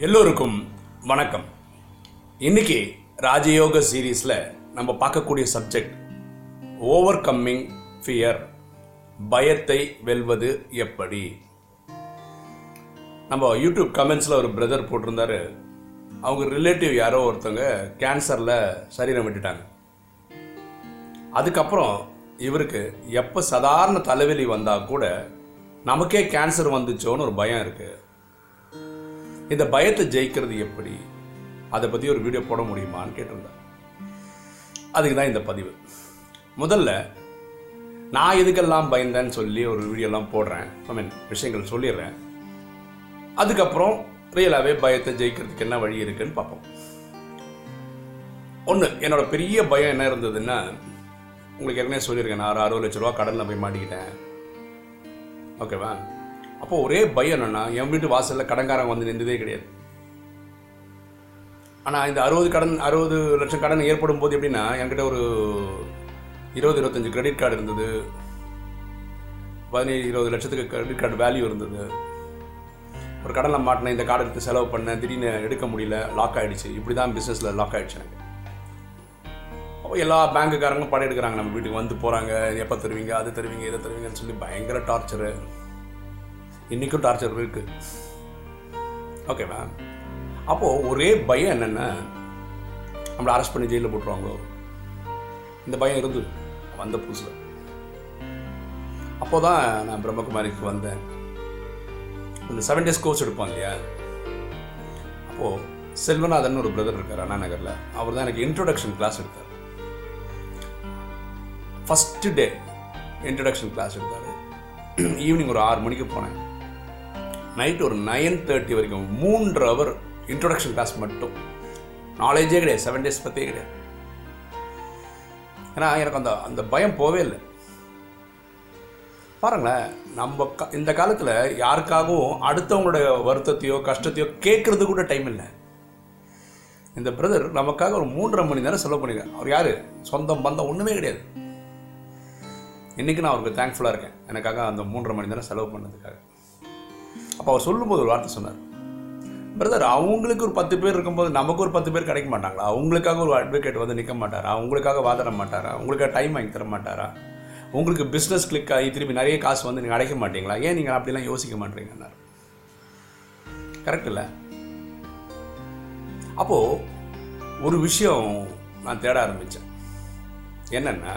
எல்லோருக்கும் வணக்கம். இன்னைக்கு ராஜயோக சீரீஸில் நம்ம பார்க்கக்கூடிய சப்ஜெக்ட் ஓவர் கம்மிங் ஃபியர் பயத்தை வெல்வது எப்படி? நம்ம யூடியூப் கமெண்ட்ஸில் ஒரு பிரதர் போட்டிருந்தாரு. அவங்க ரிலேட்டிவ் யாரோ ஒருத்தவங்க கேன்சரில் சரீரம் விட்டுட்டாங்க. அதுக்கப்புறம் இவருக்கு எப்போ சாதாரண தலைவலி வந்தால் கூட நமக்கே கேன்சர் வந்துச்சோன்னு ஒரு பயம் இருக்குது இந்த பயத்தை ஜெயிக்கிறது எப்படி? அதை பற்றி ஒரு வீடியோ போட முடியுமான்னு கேட்டிருந்தேன் அதுக்கு தான் இந்த பதிவு. முதல்ல நான் எதுக்கெல்லாம் பயந்தேன்னு சொல்லி ஒரு வீடியோலாம் போடுறேன். ஐ மீன் விஷயங்கள் சொல்லிடுறேன். அதுக்கப்புறம் ரியலாகவே பயத்தை ஜெயிக்கிறதுக்கு என்ன வழி இருக்குன்னு பார்ப்போம். ஒன்று என்னோட பெரிய பயம் என்ன இருந்ததுன்னா உங்களுக்கு ஏற்கனவே சொல்லியிருக்கேன் நான் ஒரு அறுபது லட்ச ரூபா கடனில் போய் மாட்டிக்கிட்டேன். ஓகேவா அப்போ ஒரே பயம் என்னன்னா என் வீட்டு வாசலில் கடன்காரங்க வந்து நின்றதே கிடையாது. ஆனால் இந்த அறுபது கடன் அறுபது லட்சம் கடன் ஏற்படும் போது எப்படின்னா என்கிட்ட ஒரு இருபது இருபத்தஞ்சு கிரெடிட் கார்டு இருந்தது. பதினேழு இருபது லட்சத்துக்கு கிரெடிட் கார்டு வேல்யூ இருந்தது. ஒரு கடனில் மாட்டினேன் இந்த கார்டு எடுத்து செலவு பண்ணேன் திடீர்னு எடுக்க முடியல லாக் ஆகிடுச்சு இப்படி தான் பிஸ்னஸில் லாக் ஆகிடுச்சு எனக்கு. அப்போ எல்லா பேங்க்குக்காரங்களும் படம் எடுக்கிறாங்க. நம்ம வீட்டுக்கு வந்து போகிறாங்க எப்போ தருவீங்க அது தருவீங்க இதை தருவீங்கன்னு சொல்லி பயங்கர டார்ச்சரு இன்றைக்கும் டார்ச்சர் இருக்குது ஓகேவா அப்போது ஒரே பயம் என்னென்ன நம்மளை அரெஸ்ட் பண்ணி ஜெயிலில் போட்டுருவாங்களோ? இந்த பயம் இருந்தது. வந்த புதுசில். அப்போ தான் நான் பிரம்மகுமாரிக்கு வந்தேன். இந்த செவன் டேஸ் கோர்ஸ் எடுப்பாங்க இல்லையா? அப்போது செல்வநாதன் ஒரு பிரதர் இருக்கார் அண்ணா நகரில். அவர் தான் எனக்கு இன்ட்ரொடக்ஷன் கிளாஸ் எடுத்தார். ஃபஸ்ட்டு டே இன்ட்ரடக்ஷன் கிளாஸ் எடுத்தார். ஈவினிங் ஒரு ஆறு மணிக்கு போனேன். நைட் ஒரு நைன் தேர்ட்டி வரைக்கும் மூன்று ஹவர் இன்ட்ரொடக்ஷன் கிளாஸ் மட்டும். நாலேஜே கிடையாது செவன் டேஸ் பற்றியே கிடையாது. ஏன்னா எனக்கு அந்த அந்த பயம் போவே இல்லை. பாருங்களேன் நம்ம க இந்த காலத்தில் யாருக்காகவும் அடுத்தவங்களுடைய வருத்தத்தையோ கஷ்டத்தையோ கேட்குறது கூட டைம் இல்லை. இந்த பிரதர் நமக்காக ஒரு மூன்றரை மணி நேரம் செலவு பண்ணியிருக்கேன் அவர் யார்? சொந்தம் பந்தம் ஒன்றுமே கிடையாது. இன்றைக்கி நான் அவருக்கு தேங்க்ஃபுல்லாக இருக்கேன். எனக்காக அந்த மூன்றரை மணி நேரம் செலவு பண்ணதுக்காக. அப்போ அவர் சொல்லும்போது ஒரு வார்த்தை சொன்னார். பிரதர் அவங்களுக்கு ஒரு பத்து பேர் இருக்கும்போது நமக்கு ஒரு பத்து பேர் கிடைக்க மாட்டாங்களா? அவங்களுக்காக ஒரு அட்வொகேட் வந்து நிற்க மாட்டாரா? அவங்களுக்காக வாதிட மாட்டாரா? உங்களுக்காக டைம் வாங்கி தர மாட்டாரா? உங்களுக்கு பிஸ்னஸ் கிளிக் ஆகி திருப்பி நிறைய காசு வந்து நீங்கள் அடைக்க மாட்டீங்களா? ஏன் நீங்கள் அப்படிலாம் யோசிக்க மாட்டீங்கன்னார். கரெக்ட் இல்லை? அப்போது ஒரு விஷயம் நான் தேட ஆரம்பித்தேன் என்னென்னா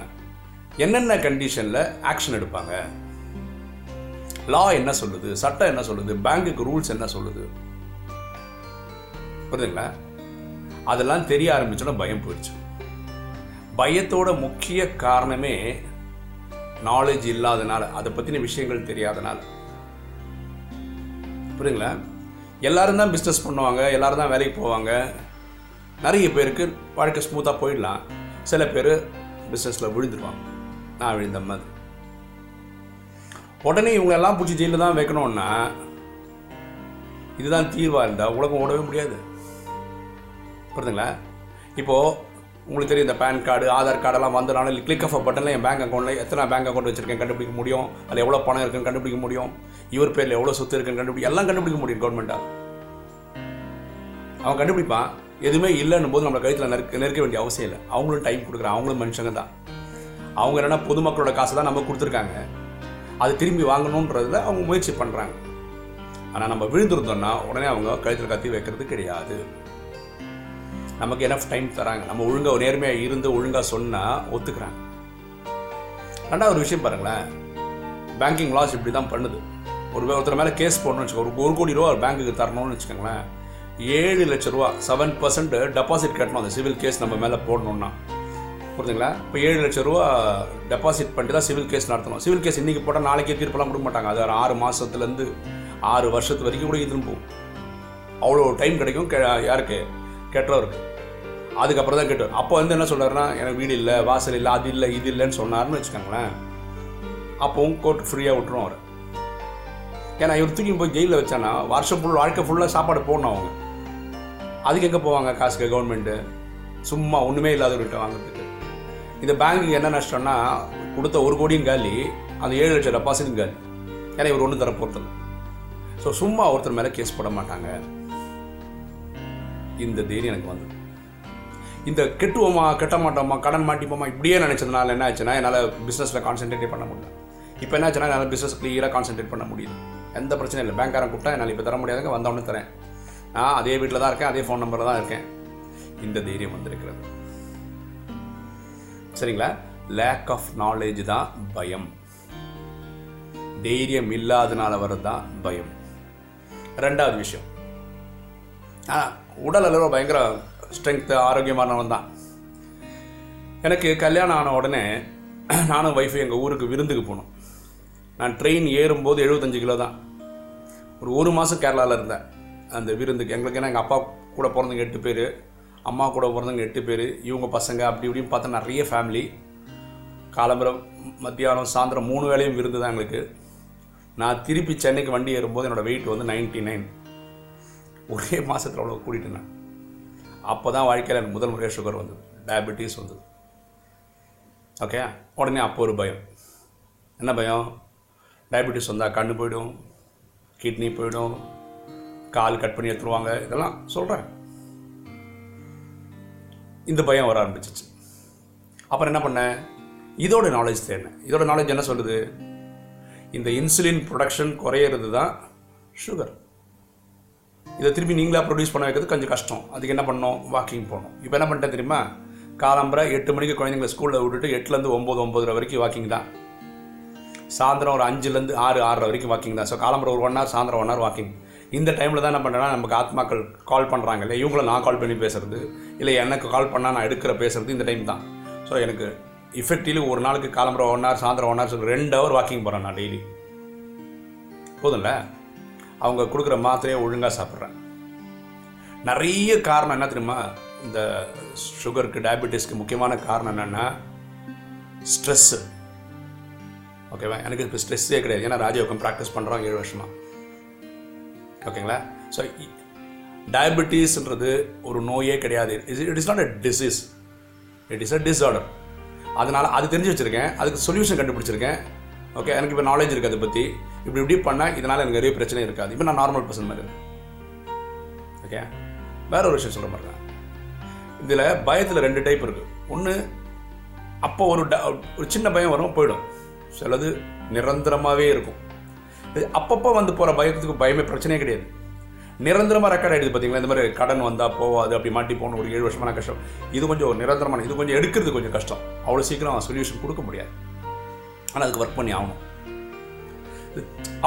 என்னென்ன கண்டிஷனில் ஆக்ஷன் எடுப்பாங்க? லா என்ன சொல்லுது? சட்டம் என்ன சொல்லுது? பேங்குக்கு ரூல்ஸ் என்ன சொல்லுது? புரியுதுங்களா? அதெல்லாம் தெரிய ஆரம்பிச்சோன்னா பயம் போயிடுச்சு. பயத்தோட முக்கிய காரணமே நாலேஜ் இல்லாதனால அதை பற்றின விஷயங்கள் தெரியாதனால. புரியுங்களா எல்லாரும் தான் பிஸ்னஸ் பண்ணுவாங்க எல்லாரும் தான் வேலைக்கு போவாங்க. நிறைய பேருக்கு வாழ்க்கை ஸ்மூத்தாக போயிடலாம். சில பேர் பிஸ்னஸில் விழுந்துருவாங்க. நான் விழுந்த மாதிரி. உடனே இவங்க எல்லாம் பிடிச்சி ஜெயிலில் தான் வைக்கணும்னா இதுதான் தீர்வாக இருந்தால் உலகம் ஓடவே முடியாது. புரியுதுங்களா? இப்போது உங்களுக்கு தெரியும் இந்த பேன் கார்டு ஆதார் கார்டெல்லாம் வந்தனால கிளிக் ஆஃப் பட்டனில் என் பேங்க் அக்கௌண்ட்டில் எத்தனை பேங்க் அக்கௌண்ட் வச்சுருக்கேன் கண்டுபிடிக்க முடியும்? அதில் எவ்வளோ பணம் இருக்குன்னு கண்டுபிடிக்க முடியும்? இவர் பேரில் எவ்வளோ சொத்து இருக்குன்னு கண்டுபிடி எல்லாம் கண்டுபிடிக்க முடியும் கவர்மெண்ட்டாக அவன் கண்டுபிடிப்பான். எதுவுமே இல்லைன்னும் போது நம்மளை கழுத்தில் நெருக்க நெருக்க வேண்டிய அவசியம் இல்லை. அவங்களும் டைம் கொடுக்குறான் அவங்களும் மனுஷங்க தான். அவங்க என்னென்னா பொதுமக்களோட காசை தான் நம்ம கொடுத்துருக்காங்க. அது திரும்பி வாங்கணுன்றதுல அவங்க முயற்சி பண்ணுறாங்க ஆனால் நம்ம விழுந்திருந்தோம்னா உடனே அவங்க கழுத்தில் கத்தி வைக்கிறது கிடையாது. நமக்கு எனஃப் டைம் தராங்க. நம்ம ஒழுங்காக நேர்மையாக இருந்து ஒழுங்காக சொன்னால் ஒத்துக்கிறாங்க. ரெண்டாவது ஒரு விஷயம் பாருங்களேன். பேங்கிங் லாஸ் இப்படி தான் பண்ணுது. ஒரு ஒருத்தர் மேலே கேஸ் போடணும்னு வச்சுக்கோ ஒரு ஒரு கோடி ரூபா ஒரு பேங்க்குக்கு தரணும்னு வச்சுக்கோங்களேன். ஏழு லட்ச ரூபா செவன் பர்சன்ட் டெபாசிட் கட்டணும். அந்த சிவில் கேஸ் நம்ம மேலே போடணும்னா. புரிஞ்சுங்களா? இப்போ ஏழு லட்ச ரூபா டெபாசிட் பண்ணிட்டு தான் சிவில் கேஸ் நடத்தணும். சிவில் கேஸ் இன்றைக்கி போட்டால் நாளைக்கே தீர்ப்பெல்லாம் கொடுக்க மாட்டாங்க. அது ஒரு ஆறு மாதத்துலேருந்து ஆறு வருஷத்து வரைக்கும் கூட இதுன்னு போகும். அவ்வளோ டைம் கிடைக்கும் கே யாருக்கு? கெட்டவருக்கு. அதுக்கப்புறம் தான் கெட்டவர். அப்போ வந்து என்ன சொல்கிறாருன்னா எனக்கு வீடு இல்லை வாசல் இல்லை அது இல்லை இது இல்லைன்னு சொன்னார்னு வச்சுக்கோங்களேன். அப்போவும் கோர்ட் ஃப்ரீயாக விட்டுரும் அவர். ஏன்னா இவர் தூக்கி போய் ஜெயிலில் வச்சானா வருஷம் ஃபுல் வாழ்க்கை ஃபுல்லாக சாப்பாடு போடணும் அவங்க. அதுக்கு எங்கே போவாங்க? காசுக்கு கவர்மெண்ட்டு சும்மா ஒன்றுமே இல்லாதவர்கிட்ட வாங்குறதுக்கு. இந்த பேங்க்குக்கு என்ன நஷ்டம்னா கொடுத்த ஒரு கோடியும் காலி அந்த ஏழு லட்சம் டெபாசிட்டும் காலி. ஏன்னா இவர் ஒன்றும் தர ஸோ சும்மா ஒருத்தர் மேலே கேஸ் போட மாட்டாங்க. இந்த தைரியம் எனக்கு வந்தது. இந்த கெட்டுவோமா கெட்ட மாட்டோமா கடன் மாட்டிப்போமா இப்படியே நினச்சதுனால என்ன ஆச்சுன்னா என்னால் பிஸ்னஸில் கான்சென்ட்ரேட்டே பண்ண முடியல. இப்போ என்ன ஆச்சுன்னா என்னால் பிஸ்னஸ் கிளியராக கான்சென்ட்ரேட் பண்ண முடியுது எந்த பிரச்சனையும் இல்லை. பேங்க்காரன் கூப்பிட்டா என்னால் இப்போ தர முடியாதுங்க வந்தவொடனே தரேன். நான் அதே வீட்டில் தான் இருக்கேன் அதே ஃபோன் நம்பரில் தான் இருக்கேன். இந்த தைரியம் வந்திருக்கிறது. சரிங்களா? லேக் ஆஃப் நாலேஜ் தான் பயம். தைரியம் இல்லாதனால வர்றது தான் பயம். ரெண்டாவது விஷயம். ஆ உடல் அளவில் பயங்கர ஸ்ட்ரென்த்து ஆரோக்கியமானவன் தான். எனக்கு கல்யாணம் ஆன உடனே நானும் ஒய்ஃபு எங்கள் ஊருக்கு விருந்துக்கு போனோம். நான் ட்ரெயின் ஏறும்போது எழுபத்தஞ்சு கிலோ தான். ஒரு ஒரு மாதம் கேரளாவில் இருந்தேன். அந்த விருந்துக்கு எங்களுக்கு ஏன்னா எங்கள் அப்பா கூட பிறந்தவங்க எட்டு பேர். அம்மா கூட பிறந்தவங்க எட்டு பேர் இவங்க பசங்க அப்படி இப்படின்னு பார்த்தா நிறைய ஃபேமிலி காலம்பரம் மத்தியானம் சாயந்தரம் மூணு வேளையும் விருந்து தான் எங்களுக்கு. நான் திருப்பி சென்னைக்கு வண்டி ஏறும்போது என்னோடய வெயிட் வந்து நைன்ட்டி நைன் ஒரே மாதத்தில் அவ்வளோ கூட்டிகிட்டு நான். அப்போ தான் வாழ்க்கையில் எனக்கு முதல் முறையாக சுகர் வந்தது. டயபெட்டிஸ் வந்தது. ஓகே உடனே அப்போ ஒரு பயம். என்ன பயம்? டயபெட்டிஸ் வந்தால் கண்ணு போயிடும் கிட்னி போயிடும் கால் கட் பண்ணி எடுத்துருவாங்க. இதெல்லாம் சொல்கிறேன் இந்த பயம் வர ஆரம்பிச்சிச்சு. அப்புறம் என்ன பண்ணேன் இதோட நாலேஜ் தேடினேன் இதோட நாலேஜ் என்ன சொல்லுது? இந்த இன்சுலின் ப்ரொடக்ஷன் குறையிறது தான் சுகர் இதை திரும்பி நீங்களாக ப்ரொடியூஸ் பண்ண வைக்கிறது கொஞ்சம் கஷ்டம். அதுக்கு என்ன பண்ணோம்? வாக்கிங் போகணும் இப்போ என்ன பண்ணிட்டேன் தெரியுமா? காலம்பரை எட்டு மணிக்கு குழந்தைங்களை ஸ்கூலில் விட்டுட்டு எட்டுலேருந்து ஒம்பது ஒம்பதுரை வரைக்கும் வாக்கிங் தான். சாயந்தரம் ஒரு அஞ்சுலேருந்து ஆறு ஆறரை வரைக்கும் வாக்கிங் தான். ஸோ காலம்பரை ஒரு ஒன் ஹவர் சாயந்தரம் ஒன் ஹவர் வாக்கிங் இந்த டைமில் தான் என்ன பண்ணுறேன்னா நமக்கு ஆத்மாக்கள் கால் பண்ணுறாங்க இல்லை இவங்கள நான் கால் பண்ணி பேசுகிறது இல்லை எனக்கு கால் பண்ணால் நான் எடுக்கிற பேசுறது இந்த டைம் தான். ஸோ எனக்கு இஃபெக்டிவ்லி ஒரு நாளுக்கு காலம்பரை ஒன் ஹவர் சாயந்தரம் ஒன் ஹவர் ரெண்டு ஹவர் வாக்கிங் போகிறேன் நான் டெய்லி போதும்ல? அவங்க கொடுக்குற மாத்திரையை ஒழுங்காக சாப்பிட்றேன். நிறைய காரணம் என்ன தெரியுமா? இந்த சுகருக்கு டயபெட்டிஸ்க்கு முக்கியமான காரணம் என்னென்னா ஸ்ட்ரெஸ்ஸு ஓகேவா எனக்கு இப்போ ஸ்ட்ரெஸ்ஸே கிடையாது. ஏன்னா ராஜயோகம் ப்ராக்டிஸ் பண்ணுறோம் ஏழு வருஷமாக ஓகேங்களா? ஸோ டயபெட்டிஸ்ன்றது ஒரு நோயே கிடையாது. It is not a disease it is a disorder அதனால் அது தெரிஞ்சு வச்சுருக்கேன். அதுக்கு சொல்யூஷன் கண்டுபிடிச்சிருக்கேன். ஓகே எனக்கு இப்போ நாலேஜ் இருக்குது அதை பற்றி இப்படி இப்படி பண்ணால் இதனால் எனக்கு நிறைய பிரச்சனை இருக்காது. இப்போ நான் நார்மல் பர்சன் மாதிரி ஓகே வேற ஒரு விஷயம் சொல்ல மாட்டேன் இதில் பயத்தில் ரெண்டு டைப் இருக்குது ஒன்று அப்போ ஒரு ட ஒரு சின்ன பயம் வரும் போயிடும். சிலது நிரந்தரமாகவே இருக்கும். அப்பப்போ வந்து போகிற பயத்துக்கு பயமே பிரச்சனையே கிடையாது. நிரந்தரமாக ரெக்கார்ட் ஆகிடுது பார்த்தீங்களா இந்த மாதிரி கடன் வந்தால் போவாது அப்படி மாட்டி போகணும் ஒரு ஏழு வருஷமான கஷ்டம். இது கொஞ்சம் நிரந்தரமான இது கொஞ்சம் எடுக்கிறது கொஞ்சம் கஷ்டம். அவ்வளோ சீக்கிரம் சொல்யூஷன் கொடுக்க முடியாது. ஆனால் அதுக்கு ஒர்க் பண்ணி ஆகணும்.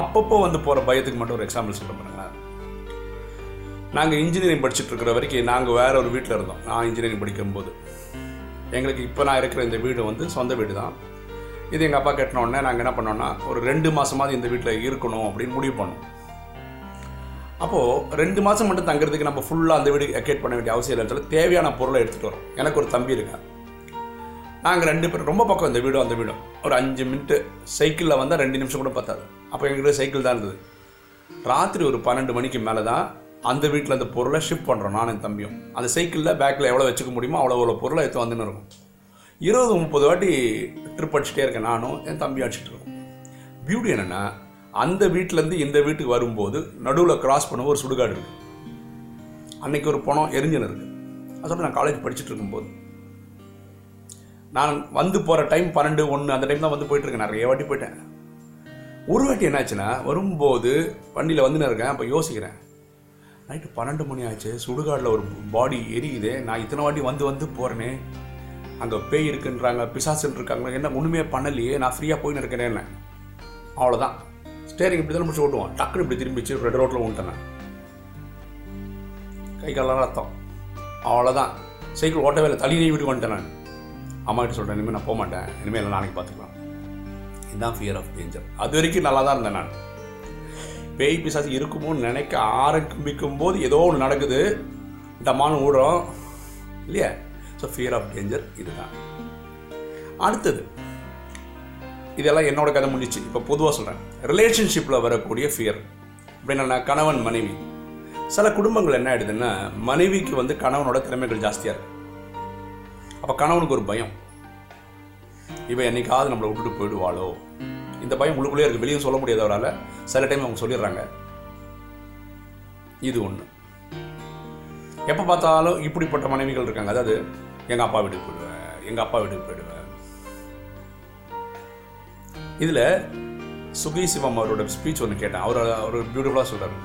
அப்பப்போ வந்து போகிற பயத்துக்கு மட்டும் ஒரு எக்ஸாம்பிள் சொல்ல பாருங்களேன். நாங்கள் இன்ஜினியரிங் படிச்சுட்டு இருக்கிற வரைக்கும் நாங்கள் வேற ஒரு வீட்டில் இருந்தோம். நான் இன்ஜினியரிங் படிக்கும்போது. எங்களுக்கு இப்போ நான் இருக்கிற இந்த வீடு வந்து சொந்த வீடு தான் இது எங்கள் அப்பா கட்டினோடனே நாங்கள் என்ன பண்ணோம்னா ஒரு ரெண்டு மாதமாவது இந்த வீட்டில் இருக்கணும் அப்படின்னு முடிவு பண்ணோம். அப்போது ரெண்டு மாதம் மட்டும் தங்குறதுக்கு நம்ம ஃபுல்லாக அந்த வீடு எக்கேட் பண்ண வேண்டிய அவசியம் இல்லைன்னு சொல்லி தேவையான பொருளை எடுத்துகிட்டு வரோம். எனக்கு ஒரு தம்பி இருக்கேன். நாங்கள் ரெண்டு பேரும் ரொம்ப பக்கம் இந்த வீடும் அந்த வீடும். ஒரு அஞ்சு மினிட்டு சைக்கிளில் வந்தால் ரெண்டு நிமிஷம் கூட பார்த்தாது அப்போ எங்கள்கிட்ட சைக்கிள் தான் இருந்தது. ராத்திரி ஒரு பன்னெண்டு மணிக்கு மேலே தான் அந்த வீட்டில் அந்த பொருளை ஷிஃப்ட் பண்ணுறோம் நானும் என் தம்பியும். அந்த சைக்கிளில் பேக்கில் எவ்வளோ வச்சுக்க முடியுமோ அவ்வளோ அவ்வளோ பொருளை எடுத்து வந்துன்னு இருக்கும். இருபது முப்பது வாட்டி ட்ரிப் அடிச்சுட்டே இருக்கேன் நானும் என் தம்பி அடிச்சுட்டு இருக்கோம். பியூட்டி என்னென்னா அந்த வீட்டிலேருந்து இந்த வீட்டுக்கு வரும்போது நடுவில் கிராஸ் பண்ண ஒரு சுடுகாடு இருக்குது அன்னைக்கு ஒரு பணம் எரிஞ்சன் இருக்குது அதோட நான் காலேஜ் படிச்சுட்டு இருக்கும்போது. நான் வந்து போகிற டைம் பன்னெண்டு ஒன்று அந்த டைம் தான் வந்து போயிட்டுருக்கேன் நிறைய வாட்டி போயிட்டேன். ஒரு வாட்டி என்னாச்சுன்னா வரும்போது வண்டியில் வந்துன்னு இருக்கேன். அப்போ யோசிக்கிறேன். நைட்டு பன்னெண்டு மணி ஆச்சு. சுடுகாட்டில் ஒரு பாடி எரியுது. நான் இத்தனை வாட்டி வந்து வந்து போகிறேனே அங்கே பேய் இருக்குன்றாங்க பிசாசுன்னு இருக்காங்க என்ன ஒன்றுமே பண்ணலையே நான் ஃப்ரீயாக போயின்னு இருக்கேனே என்ன? அவ்வளோதான் ஸ்டேரிங் இப்படி தான் முடிச்சு ஓட்டுவோம். டக்குனு இப்படி திரும்பிச்சு ரெண்டு ரோட்டில் விட்டேன் கை காலெல்லாம் ரத்தம். அவ்வளோதான் சைக்கிள் ஓட்டவே இல்லை தள்ளி வீட்டுக்கு வந்துட்டேன் நான். அம்மா கிட்ட சொல்கிறேன் இனிமேல் நான் போக மாட்டேன். இனிமேல் எல்லாம் நாளைக்கு பார்த்துக்கலாம். இதுதான் ஃபியர் ஆஃப் டேஞ்சர் அது வரைக்கும் நல்லா தான் இருந்தேன் நான். பேய் பிசாசு இருக்குமோன்னு நினைக்க ஆரம்பிக்கும் போது ஏதோ ஒன்று நடக்குது. டமான்னு ஓடுறோம். இல்லையா? ஸோ ஃபியர் ஆஃப் டேஞ்சர் இதுதான். அடுத்தது இதெல்லாம் என்னோட கதை முடிச்சு இப்போ பொதுவாக சொல்கிறேன் ரிலேஷன்ஷிப்பில் வரக்கூடிய ஃபியர் அப்படின்னா கணவன் மனைவி. சில குடும்பங்கள் என்ன ஆயிடுதுன்னா மனைவிக்கு வந்து கணவனோட திறமைகள் ஜாஸ்தியாக இருக்கு. அப்போ கணவனுக்கு ஒரு பயம். இவன் என்னைக்காவது நம்மளை விட்டுட்டு போயிடுவாளோ? இந்த பயம் உள்ளுக்குள்ளே இருக்குது வெளியும் சொல்ல முடியாதவரால் சில டைம் அவங்க சொல்லிடுறாங்க. இது ஒன்று எப்போ பார்த்தாலும் இப்படிப்பட்ட மனைவிகள் இருக்காங்க. அதாவது எங்கள் அப்பா வீட்டுக்கு போயிடுவேன் எங்கள் அப்பா வீட்டுக்கு போயிடுவேன். இதில் சுகி சிவம் அவரோட ஸ்பீச் ஒன்று கேட்டேன். அவர் அவர் பியூட்டிஃபுல்லாக சொல்கிறார்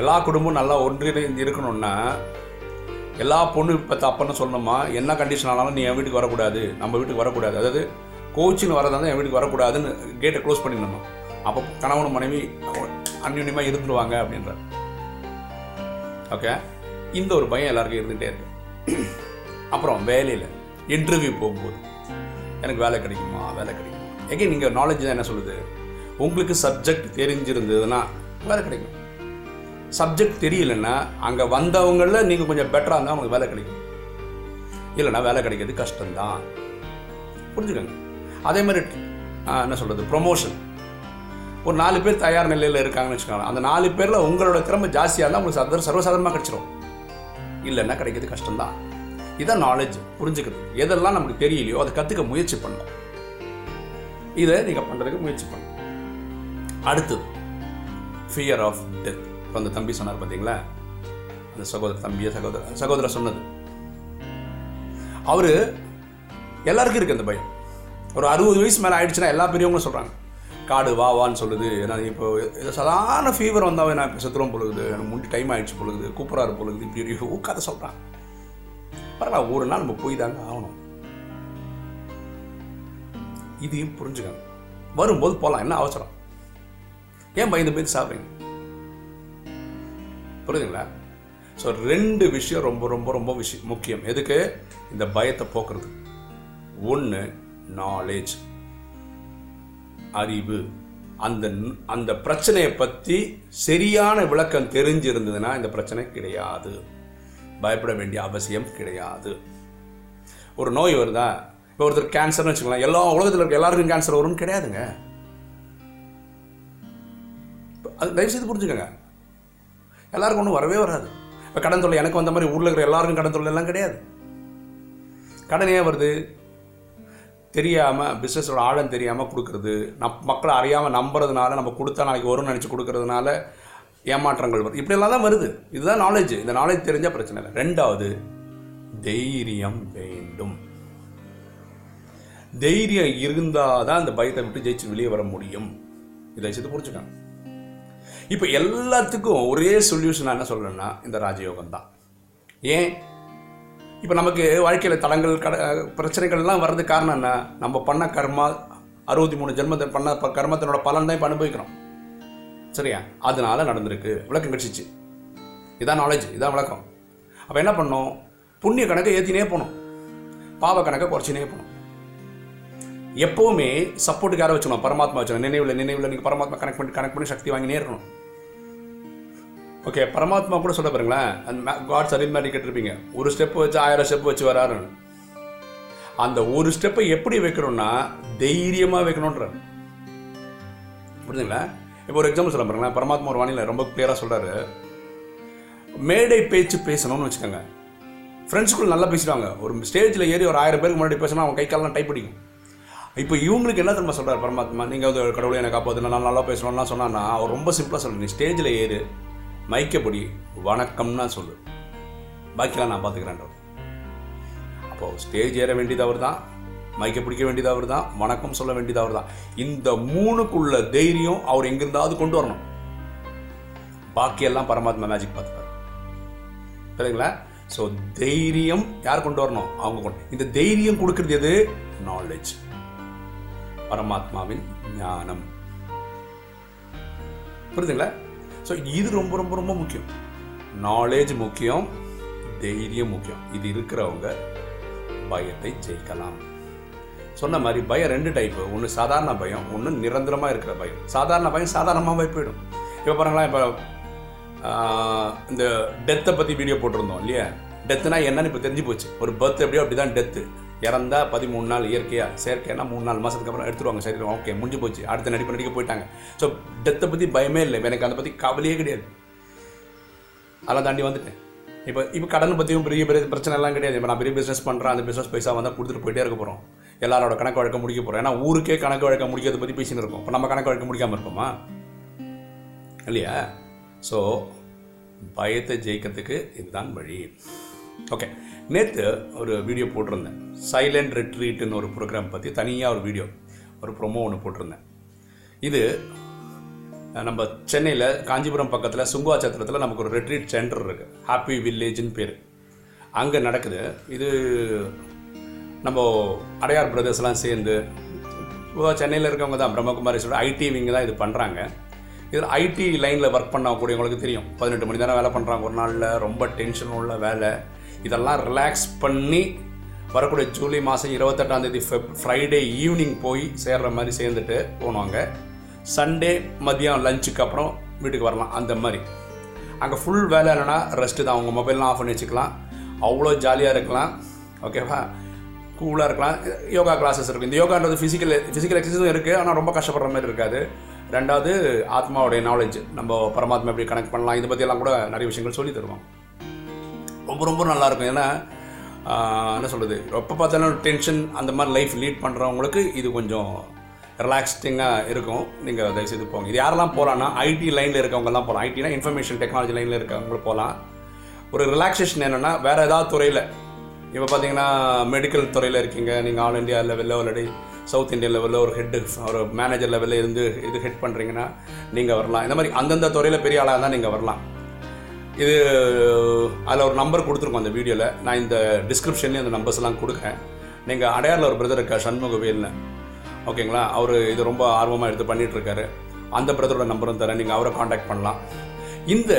எல்லா குடும்பமும் நல்லா ஒன்றிணைந்து இருக்கணும்னா எல்லா பொண்ணு இப்போ தப்புன்னு சொல்லணுமா? என்ன கண்டிஷன் ஆனாலும் நீ என் வீட்டுக்கு வரக்கூடாது. நம்ம வீட்டுக்கு வரக்கூடாது. அதாவது கோச்சின்னு வரதா என் வீட்டுக்கு வரக்கூடாதுன்னு கேட்டை க்ளோஸ் பண்ணிடணும்? அப்போ கணவன் மனைவி அந்யுன்யமாக இருந்துருவாங்க அப்படின்றார். ஓகே இந்த ஒரு பயம் எல்லாருக்கும் இருந்துகிட்டே இருக்கு. அப்புறம் வேலையில் இன்டர்வியூ போகும்போது எனக்கு வேலை கிடைக்குமா? வேலை கிடைக்குமா? எங்கே நீங்கள் நாலேஜ் தான் என்ன சொல்லுது உங்களுக்கு சப்ஜெக்ட் தெரிஞ்சிருந்ததுன்னா வேலை கிடைக்கும். சப்ஜெக்ட் தெரியலன்னா அங்கே வந்தவங்களில் நீங்கள் கொஞ்சம் பெட்டராக இருந்தால் உங்களுக்கு வேலை கிடைக்கும். இல்லைன்னா வேலை கிடைக்கிறது கஷ்டம்தான். புரிஞ்சுக்கோங்க. அதே மாதிரி என்ன சொல்கிறது ப்ரொமோஷன் ஒரு நாலு பேர் தயார் நிலையில் இருக்காங்கன்னு வச்சுக்கோங்க அந்த நாலு பேரில் உங்களோட திறமை ஜாஸ்தியாக இருந்தால் உங்களுக்கு சர்வ சர்வசாதாரணமாக கிடைச்சிரும். இல்லைன்னா கிடைக்கிறது கஷ்டம்தான். இதான் நாலேஜ் புரிஞ்சுக்கிறது. எதெல்லாம் நமக்கு தெரியலையோ அதை கற்றுக்க முயற்சி பண்ணணும் இதை நீங்கள் பண்ணுறதுக்கு முயற்சி பண்ணணும் அடுத்தது ஃபியர் ஆஃப் டெத் இப்போ அந்த தம்பி சொன்னார் பார்த்தீங்களா அந்த சகோதர தம்பியை சகோதர சகோதரர் சொன்னது. அவர் எல்லாருக்கும் இருக்கு அந்த பயம். ஒரு அறுபது வயசு மேலே ஆயிடுச்சுன்னா எல்லா பெரியவங்களும் சொல்கிறாங்க காடு வா வான்னு சொல்லுது. ஏன்னா இப்போ சாதாரண ஃபீவர் வந்தாவே நான் இப்போ செத்துறோம் பொழுது எனக்கு முன்னாடி டைம் ஆயிடுச்சு பொழுது கூப்பிட்றாரு பொழுது இப்படி இப்படி கதை சொல்கிறான் பரவாயில்ல ஒரு நாள் நம்ம போய் தாங்க ஆகணும். இதையும் புரிஞ்சுக்கணும். வரும்போது போகலாம் என்ன அவசரம்? ஏன் பயந்து போய் சாப்பிட்றீங்க? புரியுதுங்களா? ஸோ ரெண்டு விஷயம் ரொம்ப ரொம்ப ரொம்ப விஷயம் முக்கியம். எதுக்கு? இந்த பயத்தை போக்குறது. ஒன்று நாலேஜ் அறிவு. அந்த அந்த பிரச்சனையை பற்றி சரியான விளக்கம் தெரிஞ்சிருந்ததுன்னா இந்த பிரச்சனை கிடையாது. பயப்பட வேண்டிய அவசியம் கிடையாது. ஒரு நோய் வருதா? இப்போ ஒருத்தர் கேன்சர்னு வச்சுக்கலாம் எல்லா உலகத்தில் இருக்க எல்லாருக்கும் கேன்சர் வரும்னு கிடையாதுங்க. அது தயவு செய்து புரிஞ்சுக்கோங்க. எல்லாருக்கும் ஒன்றும் வரவே வராது. இப்போ கடன் தொல்லை எனக்கு வந்த மாதிரி ஊரில் இருக்கிற எல்லாருக்கும் கடன் தொல்லை எல்லாம் கிடையாது. கடன் ஏன் வருது? தெரியாமல் பிஸ்னஸோட ஆழம் தெரியாமல் கொடுக்கறது. நம் மக்களை அறியாமல் நம்புறதுனால நம்ம கொடுத்தா நாளைக்கு வரும்னு நினச்சி கொடுக்கறதுனால ஏமாற்றங்கள் வருது இப்படியெல்லாம் தான் வருது. இதுதான் நாலேஜ் இந்த நாலேஜ் தெரிஞ்சால் பிரச்சனை இல்லை. ரெண்டாவது தைரியம் வேண்டும். தைரியம் இருந்தால் தான் இந்த பயத்தை விட்டு ஜெயிச்சு வெளியே வர முடியும். இதை வச்சு புரிஞ்சுக்கணும். இப்போ எல்லாத்துக்கும் ஒரே சொல்யூஷன் என்ன சொல்றேன்னா இந்த ராஜயோகம் தான். ஏன்? இப்போ நமக்கு வாழ்க்கையில் தளங்கள் கட பிரச்சனைகள்லாம் வர்றதுக்கு காரணம் என்ன? நம்ம பண்ண கர்மா அறுபத்தி மூணு ஜென்மத்தை பண்ண கர்மத்தினோட பலன் தான் இப்போ அனுபவிக்கிறோம். சரியா? அதனால நடந்திருக்கு. விளக்கம் கிடச்சிச்சு. இதான் நாலேஜ் இதான் விளக்கம். அப்போ என்ன பண்ணோம்? புண்ணிய கணக்கை ஏற்றினே போகணும் பாவ கணக்கை குறைச்சினே போகணும் எப்போவுமே சப்போர்ட்டுக்கு யாரை வச்சுக்கணும் பரமாத்மா வச்சுக்கணும் நினைவில் நினைவில் நீங்கள் பரமாத்மா கனெக்ட் பண்ணி கனெக்ட் பண்ணி சக்தி வாங்கினே இருக்கணும் ஓகே பரமாத்மா கூட சொல்ல பாருங்களேன். அந்த காட்ஸ் மாதிரி கேட்டிருப்பீங்க. ஒரு ஸ்டெப் வச்சு ஆயிரம் ஸ்டெப் வச்சு வராருன்னு அந்த ஒரு ஸ்டெப்பை எப்படி வைக்கணும்னா தைரியமாக வைக்கணுன்ற புரிஞ்சுங்களா இப்போ ஒரு எக்ஸாம்பிள் சொல்ல பாருங்களேன். பரமாத்மா ஒரு வானிலை ரொம்ப கிளியராக சொல்கிறாரு மேடை பேச்சு பேசணும்னு வச்சுக்கோங்க. ஃப்ரெண்ட்ஸுக்குள்ள நல்லா பேசிடுவாங்க. ஒரு ஸ்டேஜில் ஏறி ஒரு ஆயிரம் பேருக்கு முன்னாடி பேசினா அவங்க கை காலெல்லாம் டைப் பிடிக்கும் இப்போ இவங்களுக்கு என்ன திரும்ப சொல்கிறார் பரமாத்மா? நீங்கள் வந்து கடவுளை எனக்கு காப்பாற்று நான் நல்லா பேசணும்லாம் சொன்னான்னா அவர் ரொம்ப சிம்பிளாக சொல்லு நீ ஸ்டேஜில் ஏறு மைக்கப்படி வணக்கம்னா சொல்லு. பாக்கியெல்லாம் நான் பார்த்துக்கிறேன் அப்போது ஸ்டேஜ் ஏற வேண்டியது அவர் தான் மைக்க பிடிக்க வேண்டியது அவர் தான் வணக்கம் சொல்ல வேண்டியது அவர் தான் இந்த மூணுக்குள்ள தைரியம் அவர் எங்கிருந்தாவது கொண்டு வரணும். பாக்கியெல்லாம் பரமாத்மா மேஜிக் பார்த்துப்பார். சரிங்களா ஸோ தைரியம் யார் கொண்டு வரணும்? அவங்க கொண்டு. இந்த தைரியம் கொடுக்கறது எது? நாலேஜ் பரமாத்மாவின் ஞானம். புரியுதுங்களா? ஸோ இது ரொம்ப ரொம்ப ரொம்ப முக்கியம். நாலேஜ் முக்கியம் தைரியம் முக்கியம். இது இருக்கிறவங்க பயத்தை ஜெயிக்கலாம். சொன்ன மாதிரி பயம் ரெண்டு டைப்பு ஒன்று சாதாரண பயம் ஒன்று நிரந்தரமாக இருக்கிற பயம். சாதாரண பயம் சாதாரணமாகவே போயிடும். இப்போ பாருங்களேன் இப்போ இந்த டெத்தை பற்றி வீடியோ போட்டிருந்தோம் இல்லையா? டெத்துனா என்னன்னு இப்போ தெரிஞ்சு போச்சு. ஒரு பர்த் எப்படியோ அப்படி தான் டெத்து இறந்தா பதிமூணு நாள் இயற்கையாக செயற்கைனா மூணு நாலு மாதத்துக்கு அப்புறம் எடுத்துருவாங்க. சரி ஓகே முடிஞ்சு போச்சு. அடுத்த நடிப்பு நடிக்க போயிட்டாங்க. ஸோ டெத்தை பற்றி பயமே இல்லை. எனக்கு அதை பற்றி கவலையே கிடையாது. அதெல்லாம் தாண்டி வந்துட்டேன். இப்போ இப்போ கடன் பற்றியும் பெரிய பெரிய பிரச்சனை எல்லாம் கிடையாது. இப்போ நான் பெரிய பிஸ்னஸ் பண்ணுறேன் அந்த பிஸ்னஸ் பைசா வந்தால் கொடுத்துட்டு போயிட்டே இருக்க போகிறோம் எல்லாரோட கணக்கு வழக்க முடிக்க போகிறோம் ஏன்னா ஊருக்கே கணக்கு வழக்க முடிக்கிறத பற்றி பேசின்னு இருக்கோம். இப்போ நம்ம கணக்கு வழக்க முடிக்காமல் இருப்போமா? இல்லையா? ஸோ பயத்தை ஜெயிக்கிறதுக்கு இதுதான் வழி. ஓகே நேற்று ஒரு வீடியோ போட்டிருந்தேன். சைலண்ட் ரெட்ரீட்னு ஒரு ப்ரோக்ராம் பற்றி தனியாக ஒரு வீடியோ ஒரு ப்ரொமோ ஒன்று போட்டிருந்தேன். இது நம்ம சென்னையில் காஞ்சிபுரம் பக்கத்தில் சுங்குவாச்சத்திரத்தில் நமக்கு ஒரு ரெட்ரீட் சென்டர் இருக்குது ஹாப்பி வில்லேஜ்னு பேர். அங்கே நடக்குது. இது நம்ம அடையார் பிரதர்ஸ்லாம் சேர்ந்து சென்னையில் இருக்கவங்க தான் பிரம்மகுமாரி சொல்ற ஐடி விங்க தான் இது பண்ணுறாங்க இதில் ஐடி லைனில் ஒர்க் பண்ணக்கூடியவங்களுக்கு தெரியும். பதினெட்டு மணி தானே வேலை பண்ணுறாங்க ஒரு நாளில் ரொம்ப டென்ஷன் உள்ள வேலை. இதெல்லாம் ரிலாக்ஸ் பண்ணி வரக்கூடிய ஜூலை மாதம் இருபத்தெட்டாந்தேதி ஃபெப் ஃப்ரைடே ஈவினிங் போய் சேர்கிற மாதிரி சேர்ந்துட்டு போனாங்க. சண்டே மதியம் லஞ்சுக்கு அப்புறம் வீட்டுக்கு வரலாம் அந்த மாதிரி. அங்கே ஃபுல் வேலை இல்லைன்னா ரெஸ்ட்டு தான். அவங்க மொபைல்லாம் ஆஃப் பண்ணி வச்சுக்கலாம். அவ்வளோ ஜாலியாக இருக்கலாம். ஓகேவா கூலாக இருக்கலாம். யோகா கிளாஸஸ் இருக்குது இந்த யோகான்றது ஃபிசிக்கல் ஃபிசிக்கல் எக்ஸசைஸும் இருக்குது ஆனால் ரொம்ப கஷ்டப்படுற மாதிரி இருக்காது. ரெண்டாவது ஆத்மாவுடைய நாலேஜ் நம்ம பரமாத்மா எப்படி கனெக்ட் பண்ணலாம்? இதை பற்றியெல்லாம் கூட நிறைய விஷயங்கள் சொல்லி தருவோம். ரொம்ப ரொம்ப நல்லாயிருக்கும். ஏன்னா என்ன சொல்கிறது எப்போ பார்த்தாலும் டென்ஷன் அந்த மாதிரி லைஃப் லீட் பண்ணுறவங்களுக்கு இது கொஞ்சம் ரிலாக்ஸ்டிங்காக இருக்கும். நீங்கள் தயவுசெய்து போங்க. இது யாரெல்லாம் போகலான்னா ஐடி லைனில் இருக்கவங்கலாம் போகலாம் ஐடினா இன்ஃபர்மேஷன் டெக்னாலஜி லைனில் இருக்கவங்களும் போகலாம் ஒரு ரிலாக்ஸேஷன் என்னென்னா வேறு ஏதாவது துறையில் இப்போ பார்த்தீங்கன்னா மெடிக்கல் துறையில் இருக்கீங்க. நீங்கள் ஆல் இந்தியா லெவலில் ஆல்ரெடி சவுத் இந்தியா லெவலில் ஒரு ஹெட்டு ஒரு மேனேஜர் லெவலில் இருந்து இது ஹெட் பண்ணுறீங்கன்னா நீங்கள் வரலாம். இந்த மாதிரி அந்தந்த துறையில் பெரிய ஆளாக இருந்தால் நீங்கள் வரலாம். இது அதில் ஒரு நம்பர் கொடுத்துருக்கோம் அந்த வீடியோவில் நான் இந்த டிஸ்கிரிப்ஷன்லேயும் அந்த நம்பர்ஸ் எல்லாம் கொடுக்குறேன். நீங்கள் அடையாரில் ஒரு பிரதர் இருக்கா சண்முகவேல்னு. ஓகேங்களா? அவர் இது ரொம்ப ஆர்வமாக எடுத்து பண்ணிகிட்ருக்காரு அந்த பிரதரோட நம்பரும் தரேன். நீங்கள் அவரை காண்டாக்ட் பண்ணலாம். இந்த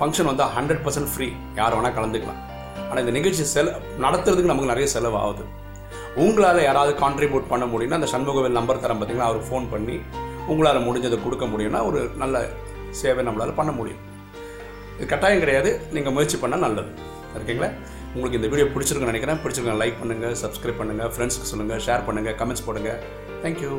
ஃபங்க்ஷன் வந்து ஹண்ட்ரட் பர்சன்ட் ஃப்ரீ யார் வேணால் கலந்துக்கலாம். ஆனால் இந்த நிகழ்ச்சி செல நடத்துறதுக்கு நமக்கு நிறைய செலவு ஆகுது உங்களால் யாராவது கான்ட்ரிபியூட் பண்ண முடியும்னா அந்த சண்முகவேல் நம்பர் தரேன் பார்த்தீங்கன்னா அவருக்கு ஃபோன் பண்ணி உங்களால் முடிஞ்சதை கொடுக்க முடியும்னா ஒரு நல்ல சேவை நம்மளால் பண்ண முடியும். இது கட்டாயம் கிடையாது. நீங்கள் முயற்சி பண்ணால் நல்லது. இருக்கீங்களா உங்களுக்கு இந்த வீடியோ பிடிச்சிருக்குன்னு நினைக்கிறேன். பிடிச்சிருக்கேன் லைக் பண்ணுங்கள் சப்ஸ்கிரைப் பண்ணுங்கள் ஃப்ரெண்ட்ஸ்க்கு சொல்லுங்கள் ஷேர் பண்ணுங்கள் கமெண்ட்ஸ் போடுங்கள் தேங்க்யூ